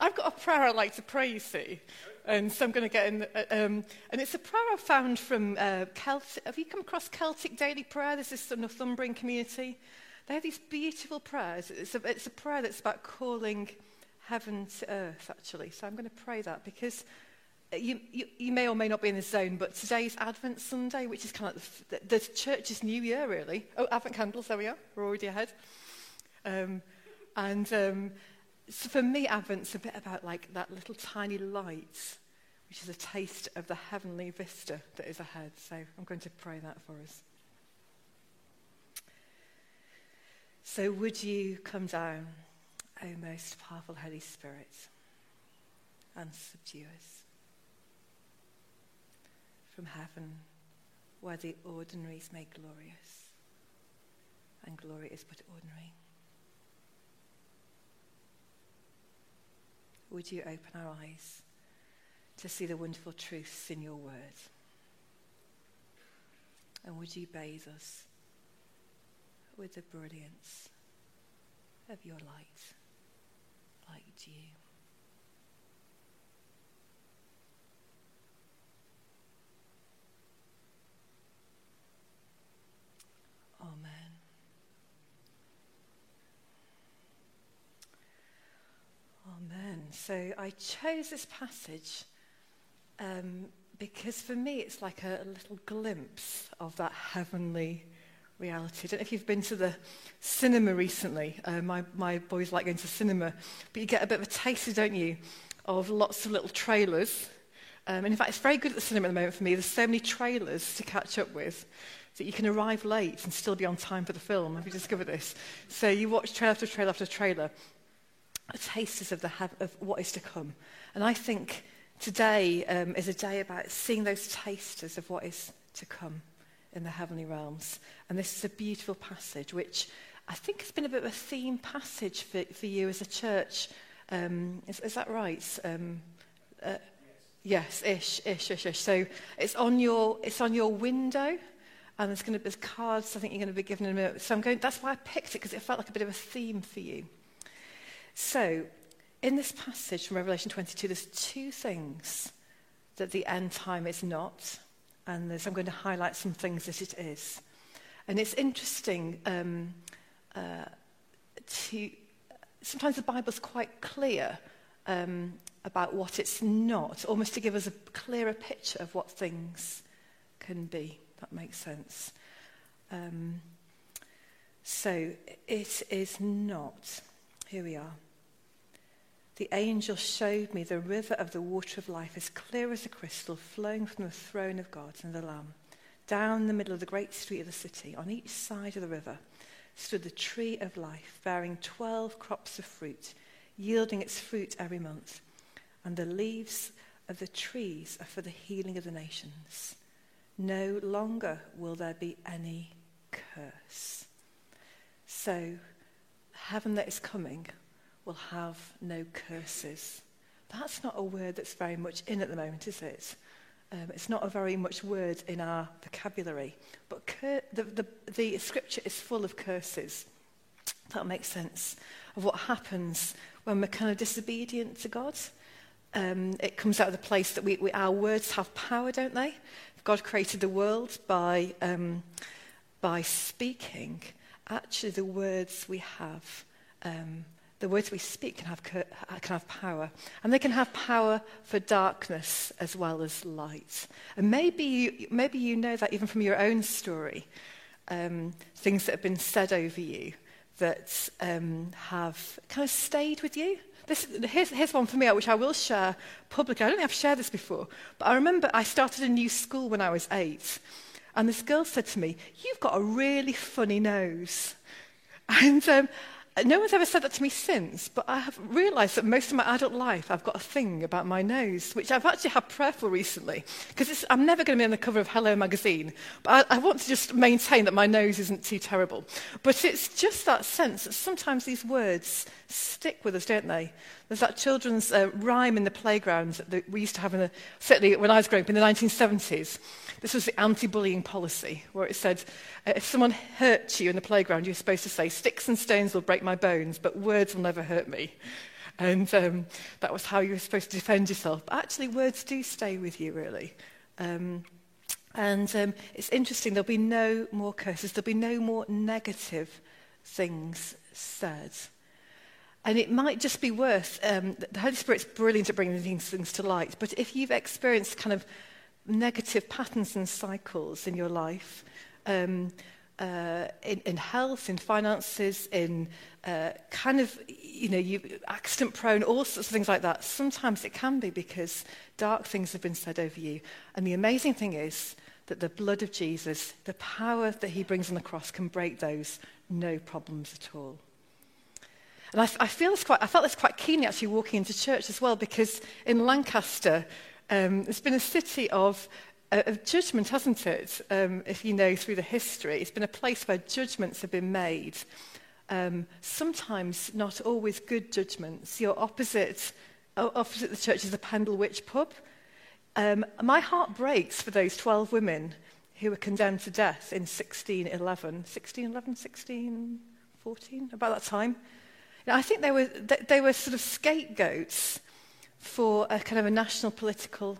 I've got a prayer I like to pray, you see. And so I'm going to get in. Uh, um, and it's a prayer I found from uh, Celtic. Have you come across Celtic Daily Prayer? This is the Northumbrian community. They have these beautiful prayers. It's a, it's a prayer that's about calling heaven to earth, actually. So I'm going to pray that because you, you, you may or may not be in the zone, but today's Advent Sunday, which is kind of the, the, the church's new year, really. Oh, Advent candles, there we are. We're already ahead. Um, and um, so for me, Advent's a bit about like that little tiny light, which is a taste of the heavenly vista that is ahead. So I'm going to pray that for us. So would you come down, O most powerful Holy Spirit, and subdue us? From heaven, where the ordinaries make glorious, and glory is but ordinary. Would you open our eyes to see the wonderful truths in your word? And would you bathe us with the brilliance of your light, like dew? Amen. Amen. So I chose this passage um, because for me it's like a, a little glimpse of that heavenly reality. I don't know if you've been to the cinema recently. Uh, my, my boys like going to cinema. But you get a bit of a taste, don't you, of lots of little trailers. Um, and in fact, it's very good at the cinema at the moment for me. There's so many trailers to catch up with that you can arrive late and still be on time for the film. Have you discovered this? So you watch trailer after trailer after trailer tasters of, the, of what is to come. And I think today um, is a day about seeing those tasters of what is to come in the heavenly realms. And this is a beautiful passage, which I think has been a bit of a theme passage for, for you as a church. Um, is, is that right? Um, uh, yes, ish, ish, ish, ish. So it's on your, it's on your window. And there's going to be cards I think you're going to be given in a minute. So I'm going, that's why I picked it, because it felt like a bit of a theme for you. So, in this passage from Revelation 22, there's two things that the end time is not, and I'm going to highlight some things that it is. And it's interesting um, uh, to. Sometimes the Bible's quite clear um, about what it's not, almost to give us a clearer picture of what things can be. That makes sense. Um, so it is not. Here we are. The angel showed me the river of the water of life, as clear as a crystal, flowing from the throne of God and the Lamb. Down the middle of the great street of the city, on each side of the river, stood the tree of life, bearing twelve crops of fruit, yielding its fruit every month. And the leaves of the trees are for the healing of the nations. No longer will there be any curse. So, heaven that is coming will have no curses. That's not a word that's very much in at the moment, is it? Um, it's not a very much word in our vocabulary. But cur- the, the, the scripture is full of curses. That makes sense of what happens when we're kind of disobedient to God. Um, it comes out of the place that we, we, our words have power, don't they? God created the world by, um, by speaking. Actually, the words we have um, the words we speak can have, can have power. And they can have power for darkness as well as light. And maybe you, maybe you know that even from your own story, um, things that have been said over you that um, have kind of stayed with you. This, here's, here's one for me, which I will share publicly. I don't think I've shared this before, but I remember I started a new school when I was eight. And this girl said to me, You've got a really funny nose. And um, no one's ever said that to me since, but I have realized that most of my adult life I've got a thing about my nose, which I've actually had prayer for recently. Because I'm never going to be on the cover of Hello magazine, but I, I want to just maintain that my nose isn't too terrible. But it's just that sense that sometimes these words stick with us, don't they? There's that children's uh, rhyme in the playground that we used to have, in certainly when I was growing up in the 1970s. This was the anti-bullying policy, where it said, uh, if someone hurt you in the playground, you're supposed to say, sticks and stones will break my bones, but words will never hurt me. and um, that was how you were supposed to defend yourself. But actually, words do stay with you, really. Um, and um, it's interesting, there'll be no more curses, there'll be no more negative things said. And it might just be worth, um, the Holy Spirit's brilliant at bringing these things to light, but if you've experienced kind of negative patterns and cycles in your life, um, uh, in, in health, in finances, in uh, kind of, you know, you, accident prone, all sorts of things like that. Sometimes it can be because dark things have been said over you. And the amazing thing is that the blood of Jesus, the power that he brings on the cross, can break those no problems at all. And I, I, feel this quite, I felt this quite keenly actually walking into church as well, because in Lancaster, um, it's been a city of of judgment, hasn't it? Um, if you know through the history, it's been a place where judgments have been made. Um, sometimes not always good judgments. Your opposite, opposite the church is the Pendle Witch pub. Um, my heart breaks for those 12 women who were condemned to death in 1611, 1611, 1614, about that time. Know, I think they were, they, were sort of scapegoats for a kind of a national political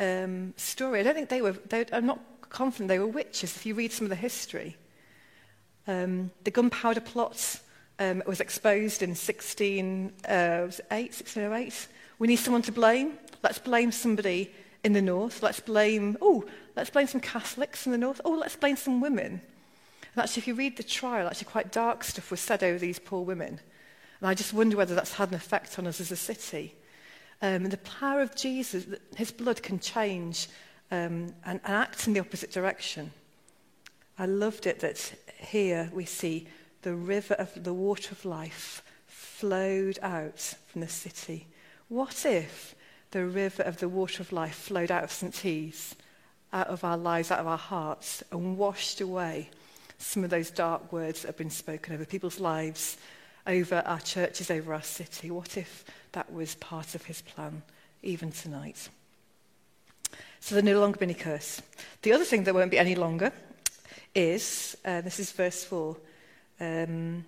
um, story. I don't think they were, they, I'm not confident they were witches if you read some of the history. Um, the gunpowder plot um, was exposed in 1608, uh, 1608. We need someone to blame. Let's blame somebody in the north. Let's blame, oh, let's blame some Catholics in the north. Oh, let's blame some women. And actually, if you read the trial, actually quite dark stuff was said over these poor women. And I just wonder whether that's had an effect on us as a city. Um, and the power of Jesus, his blood can change um, and, and act in the opposite direction. I loved it that here we see the river of the water of life flowed out from the city. What if the river of the water of life flowed out of St. T's, out of our lives, out of our hearts, and washed away some of those dark words that have been spoken over people's lives, over our churches, over our city? What if that was part of his plan, even tonight? So there'll no longer be any curse. The other thing that won't be any longer is, uh, this is verse 4, um,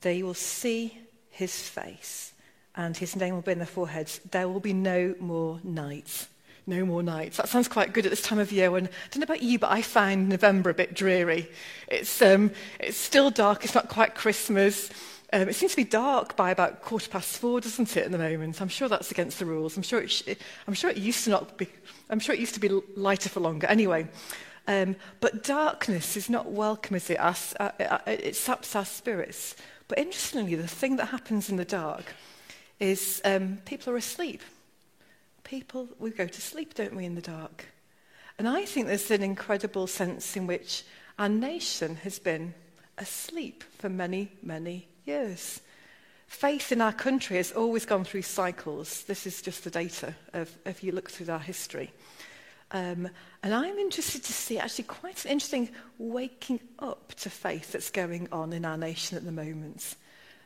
they will see his face and his name will be in their foreheads. There will be no more nights. No more nights. That sounds quite good at this time of year when, I don't know about you, but I find November a bit dreary. It's, um, it's still dark, it's not quite Christmas. Um, it seems to be dark by about quarter past four, doesn't it, at the moment? I'm sure that's against the rules. I'm sure it, sh- I'm sure it used to not be, I'm sure it used to be lighter for longer. Anyway, um, but darkness is not welcome, is it? Our, uh, uh, it saps our spirits. But interestingly, the thing that happens in the dark is um, people are asleep. People, we go to sleep, don't we, in the dark? And I think there's an incredible sense in which our nation has been asleep for many, many years. Faith in our country has always gone through cycles. This is just the data of, if you look through our history. Um, and I'm interested to see actually quite an interesting waking up to faith that's going on in our nation at the moment.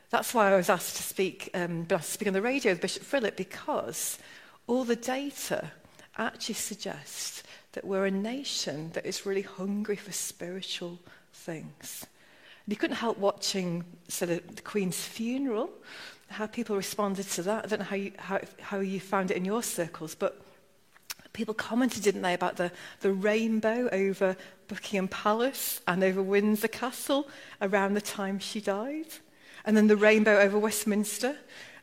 That's why I was asked to speak, um, to speak on the radio with Bishop Philip because all the data actually suggests that we're a nation that is really hungry for spiritual things. And you couldn't help watching sort of the Queen's funeral, how people responded to that. I don't know how you, how, how you found it in your circles, but people commented, didn't they, about the, the rainbow over Buckingham Palace and over Windsor Castle around the time she died and then the rainbow over Westminster,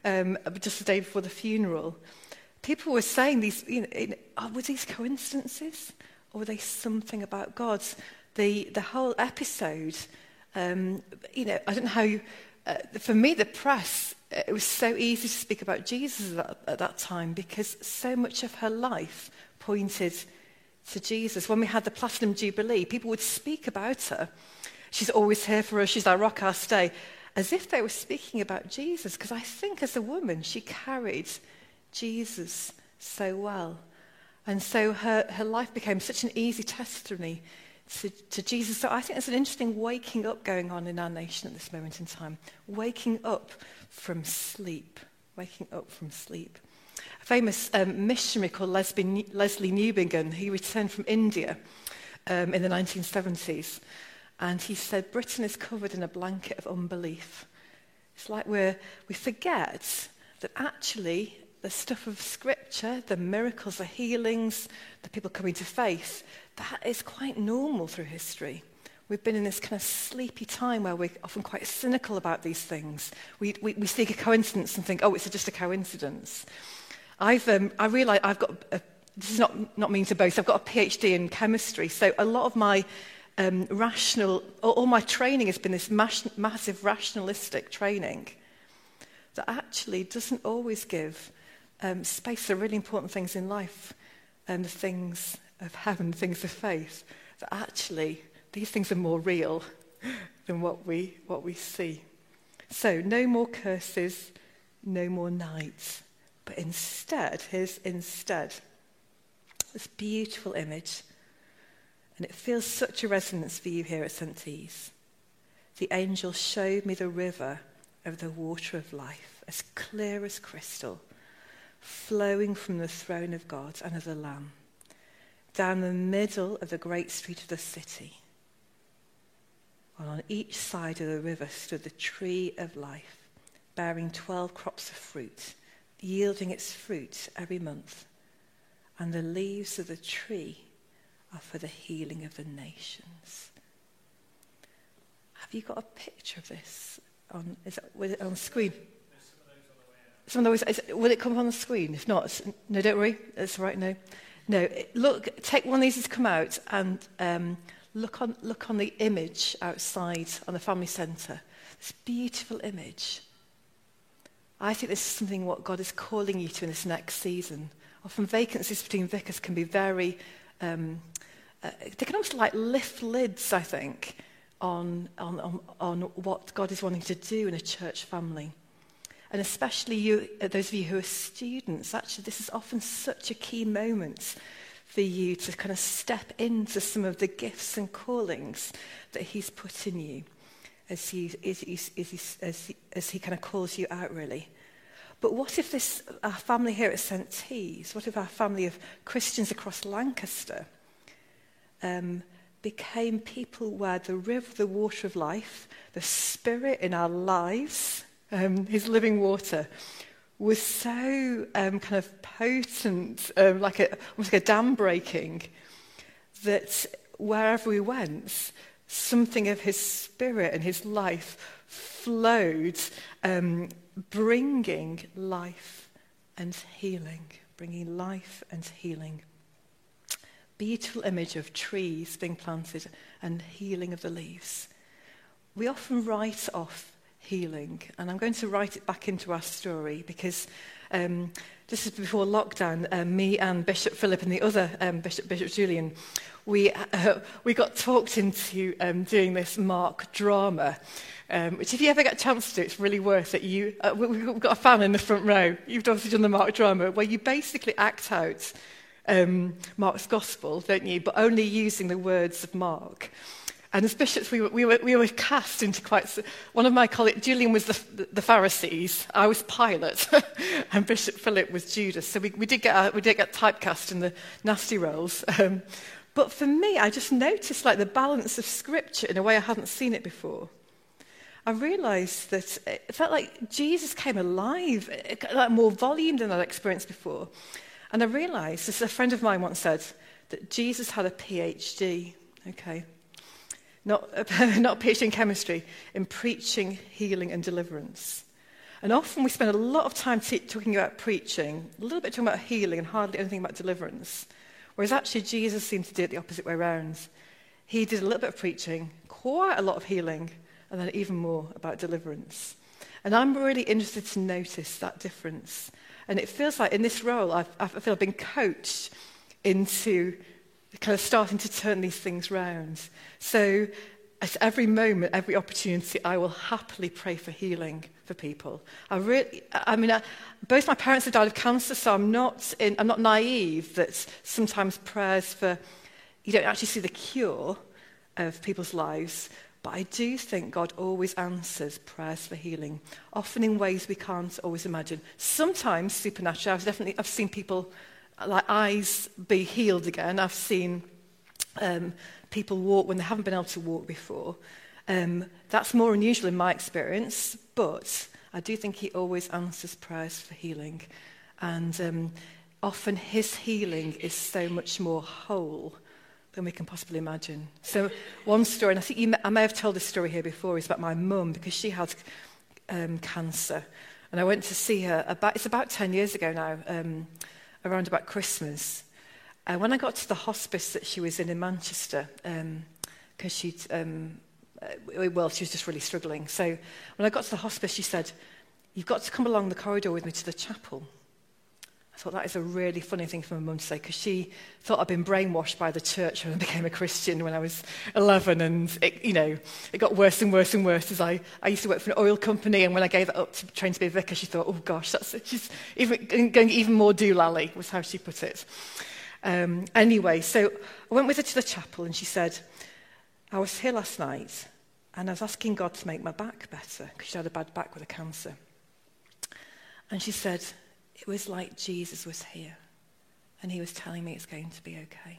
um, just the day before the funeral. People were saying these, you know, oh, were these coincidences? Or were they something about God? The, the whole episode, um, you know, I don't know how you, uh, for me, the press, it was so easy to speak about Jesus at that, at that time because so much of her life pointed to Jesus. When we had the Platinum Jubilee, people would speak about her. She's always here for us. She's our rock, our stay as if they were speaking about Jesus, because I think as a woman, she carried Jesus so well. And so her, her life became such an easy testimony to, to Jesus. So I think there's an interesting waking up going on in our nation at this moment in time. Waking up from sleep. Waking up from sleep. A famous um, missionary called Leslie, Lesslie Newbigin, he returned from India um, in the 1970s. And he said, Britain is covered in a blanket of unbelief. It's like we're, we forget that actually the stuff of Scripture, the miracles, the healings, the people coming to faith, that is quite normal through history. We've been in this kind of sleepy time where we're often quite cynical about these things. We, we, we see a coincidence and think, oh, it's just a coincidence. I've, um, I realise I've got, a, this is not, not mean to boast, I've got a PhD in chemistry, so a lot of my um, rational, all, my training has been this mass, massive rationalistic training that actually doesn't always give um, space for really important things in life and the things of heaven, things of faith, that actually these things are more real than what we, what we see. So, no more curses, no more nights. But instead, here's instead this beautiful image. And it feels such a resonance for you here at St. T's. The angel showed me the river of the water of life, as clear as crystal, flowing from the throne of God and of the Lamb, down the middle of the great street of the city and on each side of the river stood the tree of life, bearing 12 crops of fruit, yielding its fruit every month. And the leaves of the tree are for the healing of the nations. Have you got a picture of this on, is it, on screen? Some of is, will it come up on the screen? If not, no, don't worry. It's right, no. No, look, take one of these to come out and um, Look on, look on the image outside on the family centre. This beautiful image. I think this is something what God is calling you to in this next season. Often vacancies between vicars can be very, um, uh, they can almost like lift lids, I think, on, on, on, on what God is wanting to do in a church family. And especially you, uh, those of you who are students, actually, this is often such a key moment for you to kind of step into some of the gifts and callings that He's put in you as He, as he, as he, as he, as he kind of calls you out, really. But what if this, our family here at St. T's, what if our family of Christians across Lancaster um, became people where the river, the water of life, the spirit in our lives, um, his living water, was so um, kind of potent, um, like a, almost like a dam breaking, that wherever we went, something of his spirit and his life flowed, um, bringing life and healing, bringing life and healing. Beautiful image of trees being planted and healing of the leaves. We often write off healing. And I'm going to write it back into our story because um, this is before lockdown. Um, me and Bishop Philip and the other um, Bishop, Bishop Julian, we, uh, we got talked into um, doing this Mark drama, um, which if you ever get a chance to do, it's really worth it. You, uh, we, we've got a fan in the front row. You've obviously done the Mark drama, where you basically act out um, Mark's gospel, don't you? But only using the words of Mark. And as bishops, we were, we were, we were cast into quite... One of my colleagues, Julian was the, the Pharisees, I was Pilate, and Bishop Philip was Judas. So we, we, did get, we did get typecast in the nasty roles. Um, but for me, I just noticed like the balance of Scripture in a way I hadn't seen it before. I realised that it felt like Jesus came alive, like more volume than I'd experienced before. And I realised, as a friend of mine once said, that Jesus had a PhD. Okay, not, not PhD in chemistry, in preaching, healing, and deliverance. And often we spend a lot of time t- talking about preaching, a little bit talking about healing, and hardly anything about deliverance. Whereas actually, Jesus seemed to do it the opposite way around. He did a little bit of preaching, quite a lot of healing, and then even more about deliverance. And I'm really interested to notice that difference. And it feels like in this role, I've, I feel I've been coached into kind of starting to turn these things round. So at every moment, every opportunity, I will happily pray for healing for people. I really, I mean, I, both my parents have died of cancer, so I'm not, in, I'm not naive that sometimes prayers for, you don't actually see the cure of people's lives, but I do think God always answers prayers for healing, often in ways we can't always imagine. Sometimes supernatural. I've definitely, I've seen people like eyes be healed again. I've seen um, people walk when they haven't been able to walk before. Um, that's more unusual in my experience, but I do think he always answers prayers for healing. And um, often his healing is so much more whole than we can possibly imagine. So one story, and I think may, I may have told this story here before, is about my mum because she had um, cancer. And I went to see her, about, it's about 10 years ago now, um, around about Christmas. And when I got to the hospice that she was in in Manchester, because um, she'd, um, uh, well, she was just really struggling. So when I got to the hospice, she said, You've got to come along the corridor with me to the chapel. I thought that is a really funny thing for my mum to say because she thought I'd been brainwashed by the church when I became a Christian when I was 11. And, it, you know, it got worse and worse and worse as I, I used to work for an oil company. And when I gave that up to train to be a vicar, she thought, oh gosh, that's, she's even, going even more doolally, was how she put it. Um, anyway, so I went with her to the chapel and she said, I was here last night and I was asking God to make my back better because she had a bad back with a cancer. And she said, it was like Jesus was here and he was telling me it's going to be okay.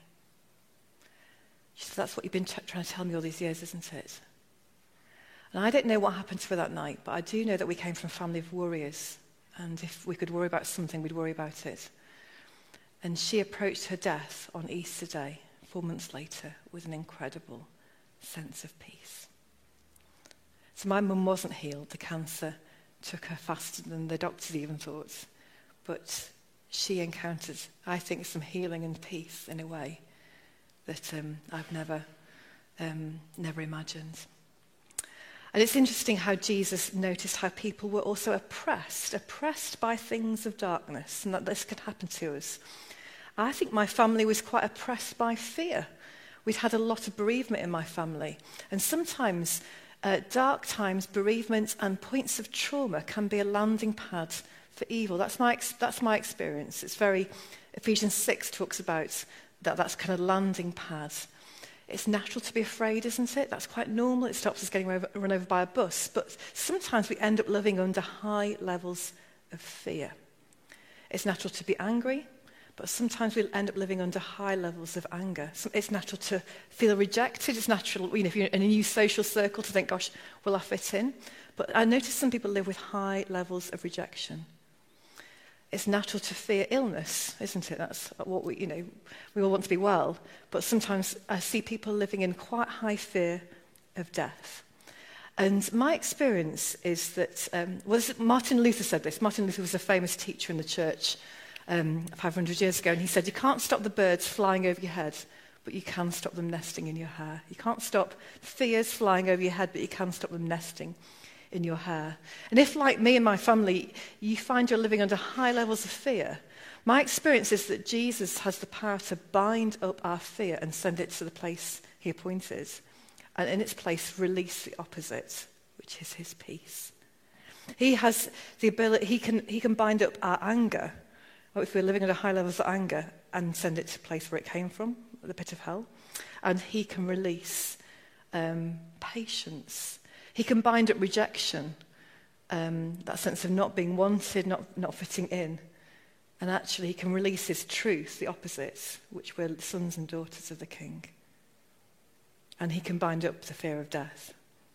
She said, That's what you've been t- trying to tell me all these years, isn't it? And I don't know what happened her that night, but I do know that we came from a family of warriors. And if we could worry about something, we'd worry about it. And she approached her death on Easter Day, four months later, with an incredible sense of peace. So my mum wasn't healed. The cancer took her faster than the doctors even thought. But she encountered, I think, some healing and peace in a way that um, I've never, um, never imagined. And it's interesting how Jesus noticed how people were also oppressed, oppressed by things of darkness, and that this could happen to us. I think my family was quite oppressed by fear. We'd had a lot of bereavement in my family, and sometimes uh, dark times, bereavement, and points of trauma can be a landing pad for evil. That's my, that's my experience. It's very, Ephesians 6 talks about that, that's kind of landing pad. It's natural to be afraid, isn't it? That's quite normal. It stops us getting over, run over by a bus. But sometimes we end up living under high levels of fear. It's natural to be angry, but sometimes we end up living under high levels of anger. It's natural to feel rejected. It's natural, you know, if you're in a new social circle, to think, gosh, will I fit in? But I notice some people live with high levels of rejection it's natural to fear illness, isn't it? That's what we, you know, we all want to be well. But sometimes I see people living in quite high fear of death. And my experience is that, um, well, Martin Luther said this. Martin Luther was a famous teacher in the church um, 500 years ago, and he said, You can't stop the birds flying over your head, but you can stop them nesting in your hair. You can't stop fears flying over your head, but you can stop them nesting in your hair. And if, like me and my family, you find you're living under high levels of fear, my experience is that Jesus has the power to bind up our fear and send it to the place he appointed. And in its place, release the opposite, which is his peace. He has the ability, he can, he can bind up our anger, or if we're living under high levels of anger, and send it to the place where it came from, the pit of hell. And he can release um, patience he can bind up rejection, um, that sense of not being wanted, not, not fitting in. And actually, he can release his truth, the opposites, which were sons and daughters of the king. And he can bind up the fear of death.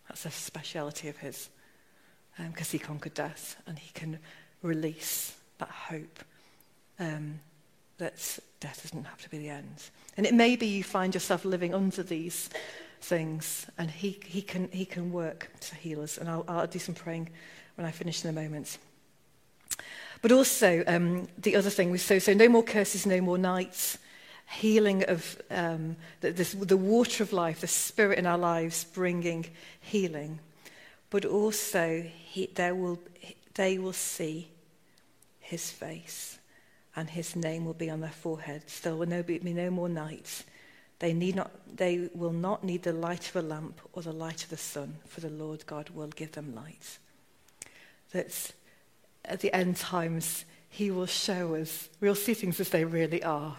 That's a speciality of his, because um, he conquered death, and he can release that hope um, that death doesn't have to be the end. And it may be you find yourself living under these things, and he, he, can, he can work to heal us. And I'll, I'll do some praying when I finish in a moment. But also, um, the other thing was so, so no more curses, no more nights, healing of um, the, this, the water of life, the spirit in our lives bringing healing. But also, he, there will, they will see his face and his name will be on their foreheads. There will no, be no more nights. They, need not, they will not need the light of a lamp or the light of the sun, for the Lord God will give them light. That at the end times, He will show us, we'll see things as they really are.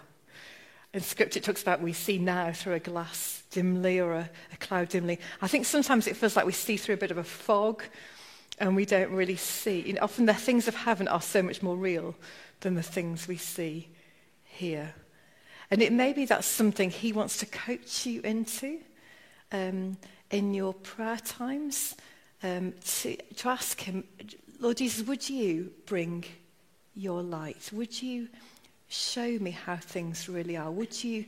In Scripture, it talks about we see now through a glass dimly or a, a cloud dimly. I think sometimes it feels like we see through a bit of a fog and we don't really see. You know, often the things of heaven are so much more real than the things we see here. And it may be that's something he wants to coach you into. Um, in your prayer times um, to, to ask Him, Lord Jesus, would you bring your light? Would you show me how things really are? Would you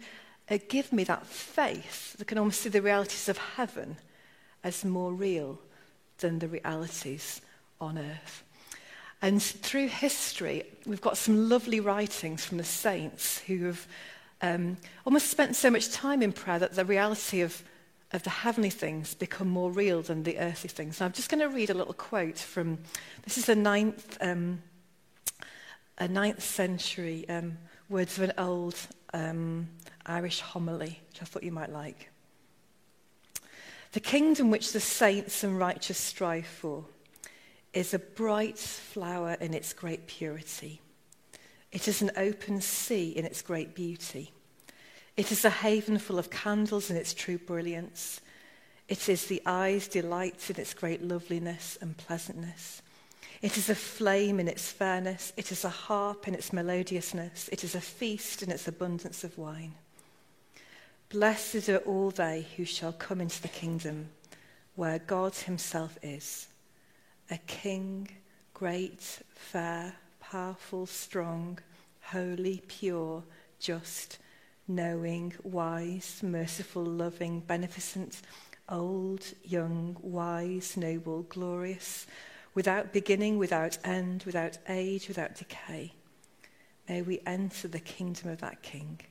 uh, give me that faith that can almost see the realities of heaven as more real than the realities on earth? And through history, we've got some lovely writings from the saints who have um, almost spent so much time in prayer that the reality of, of the heavenly things become more real than the earthly things. And I'm just going to read a little quote from this is a ninth, um, a ninth century um, words of an old um, Irish homily, which I thought you might like. The kingdom which the saints and righteous strive for is a bright flower in its great purity. It is an open sea in its great beauty. It is a haven full of candles in its true brilliance. It is the eye's delight in its great loveliness and pleasantness. It is a flame in its fairness. It is a harp in its melodiousness. It is a feast in its abundance of wine. Blessed are all they who shall come into the kingdom where God himself is a king, great, fair, powerful, strong, holy, pure, just, knowing, wise, merciful, loving, beneficent, old, young, wise, noble, glorious, without beginning, without end, without age, without decay. May we enter the kingdom of that King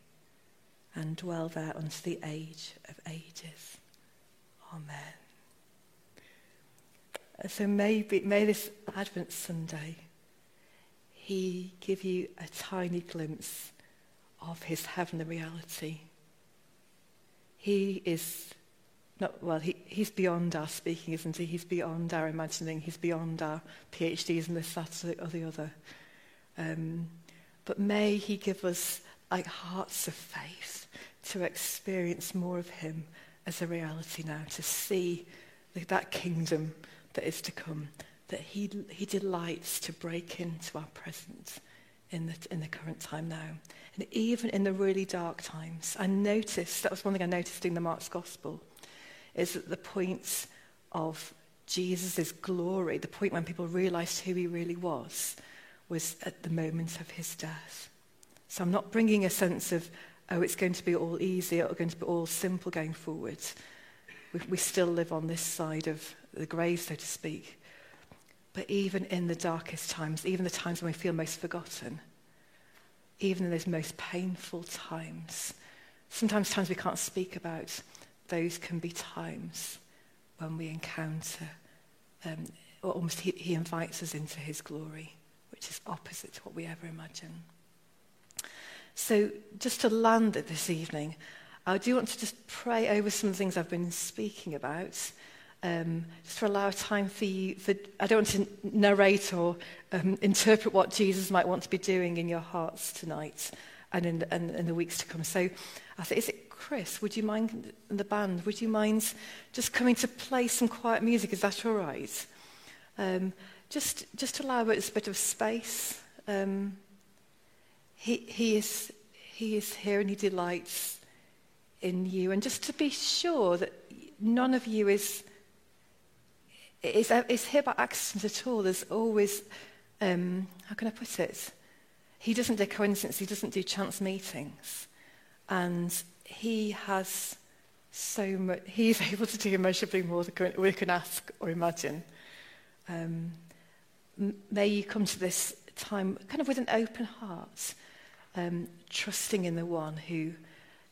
and dwell there unto the age of ages. Amen. So maybe, may this Advent Sunday, he give you a tiny glimpse of his heavenly reality. He is not, well, he, he's beyond our speaking, isn't he? He's beyond our imagining. He's beyond our PhDs and this, that, or the other. Um, but may he give us like hearts of faith to experience more of him as a reality now, to see that kingdom that is to come, that he, he delights to break into our presence in the, in the current time now. And even in the really dark times, I noticed, that was one thing I noticed in the Mark's Gospel, is that the point of Jesus' glory, the point when people realized who he really was, was at the moment of his death. So I'm not bringing a sense of, oh, it's going to be all easy or going to be all simple going forward. We, we still live on this side of the grave, so to speak. But even in the darkest times, even the times when we feel most forgotten, even in those most painful times, sometimes times we can't speak about, those can be times when we encounter, um, almost he, he invites us into his glory, which is opposite to what we ever imagine. So, just to land it this evening, I do want to just pray over some things I've been speaking about um, just to allow time for you. For, I don't want to narrate or um, interpret what Jesus might want to be doing in your hearts tonight and in, and in the weeks to come. So I think, is it Chris? Would you mind, the band, would you mind just coming to play some quiet music? Is that all right? Um, just, just allow it a bit of space. Um, he, he, is, he is here and he delights in you. And just to be sure that none of you is it's, it's here by accident at all. There's always, um, how can I put it? He doesn't do coincidence, he doesn't do chance meetings. And he has so much, he's able to do immeasurably more than we can ask or imagine. Um, may you come to this time kind of with an open heart, um, trusting in the one who,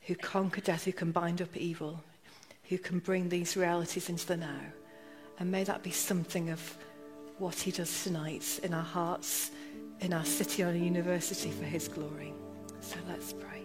who conquered death, who can bind up evil, who can bring these realities into the now. And may that be something of what he does tonight in our hearts, in our city, our university for his glory. So let's pray.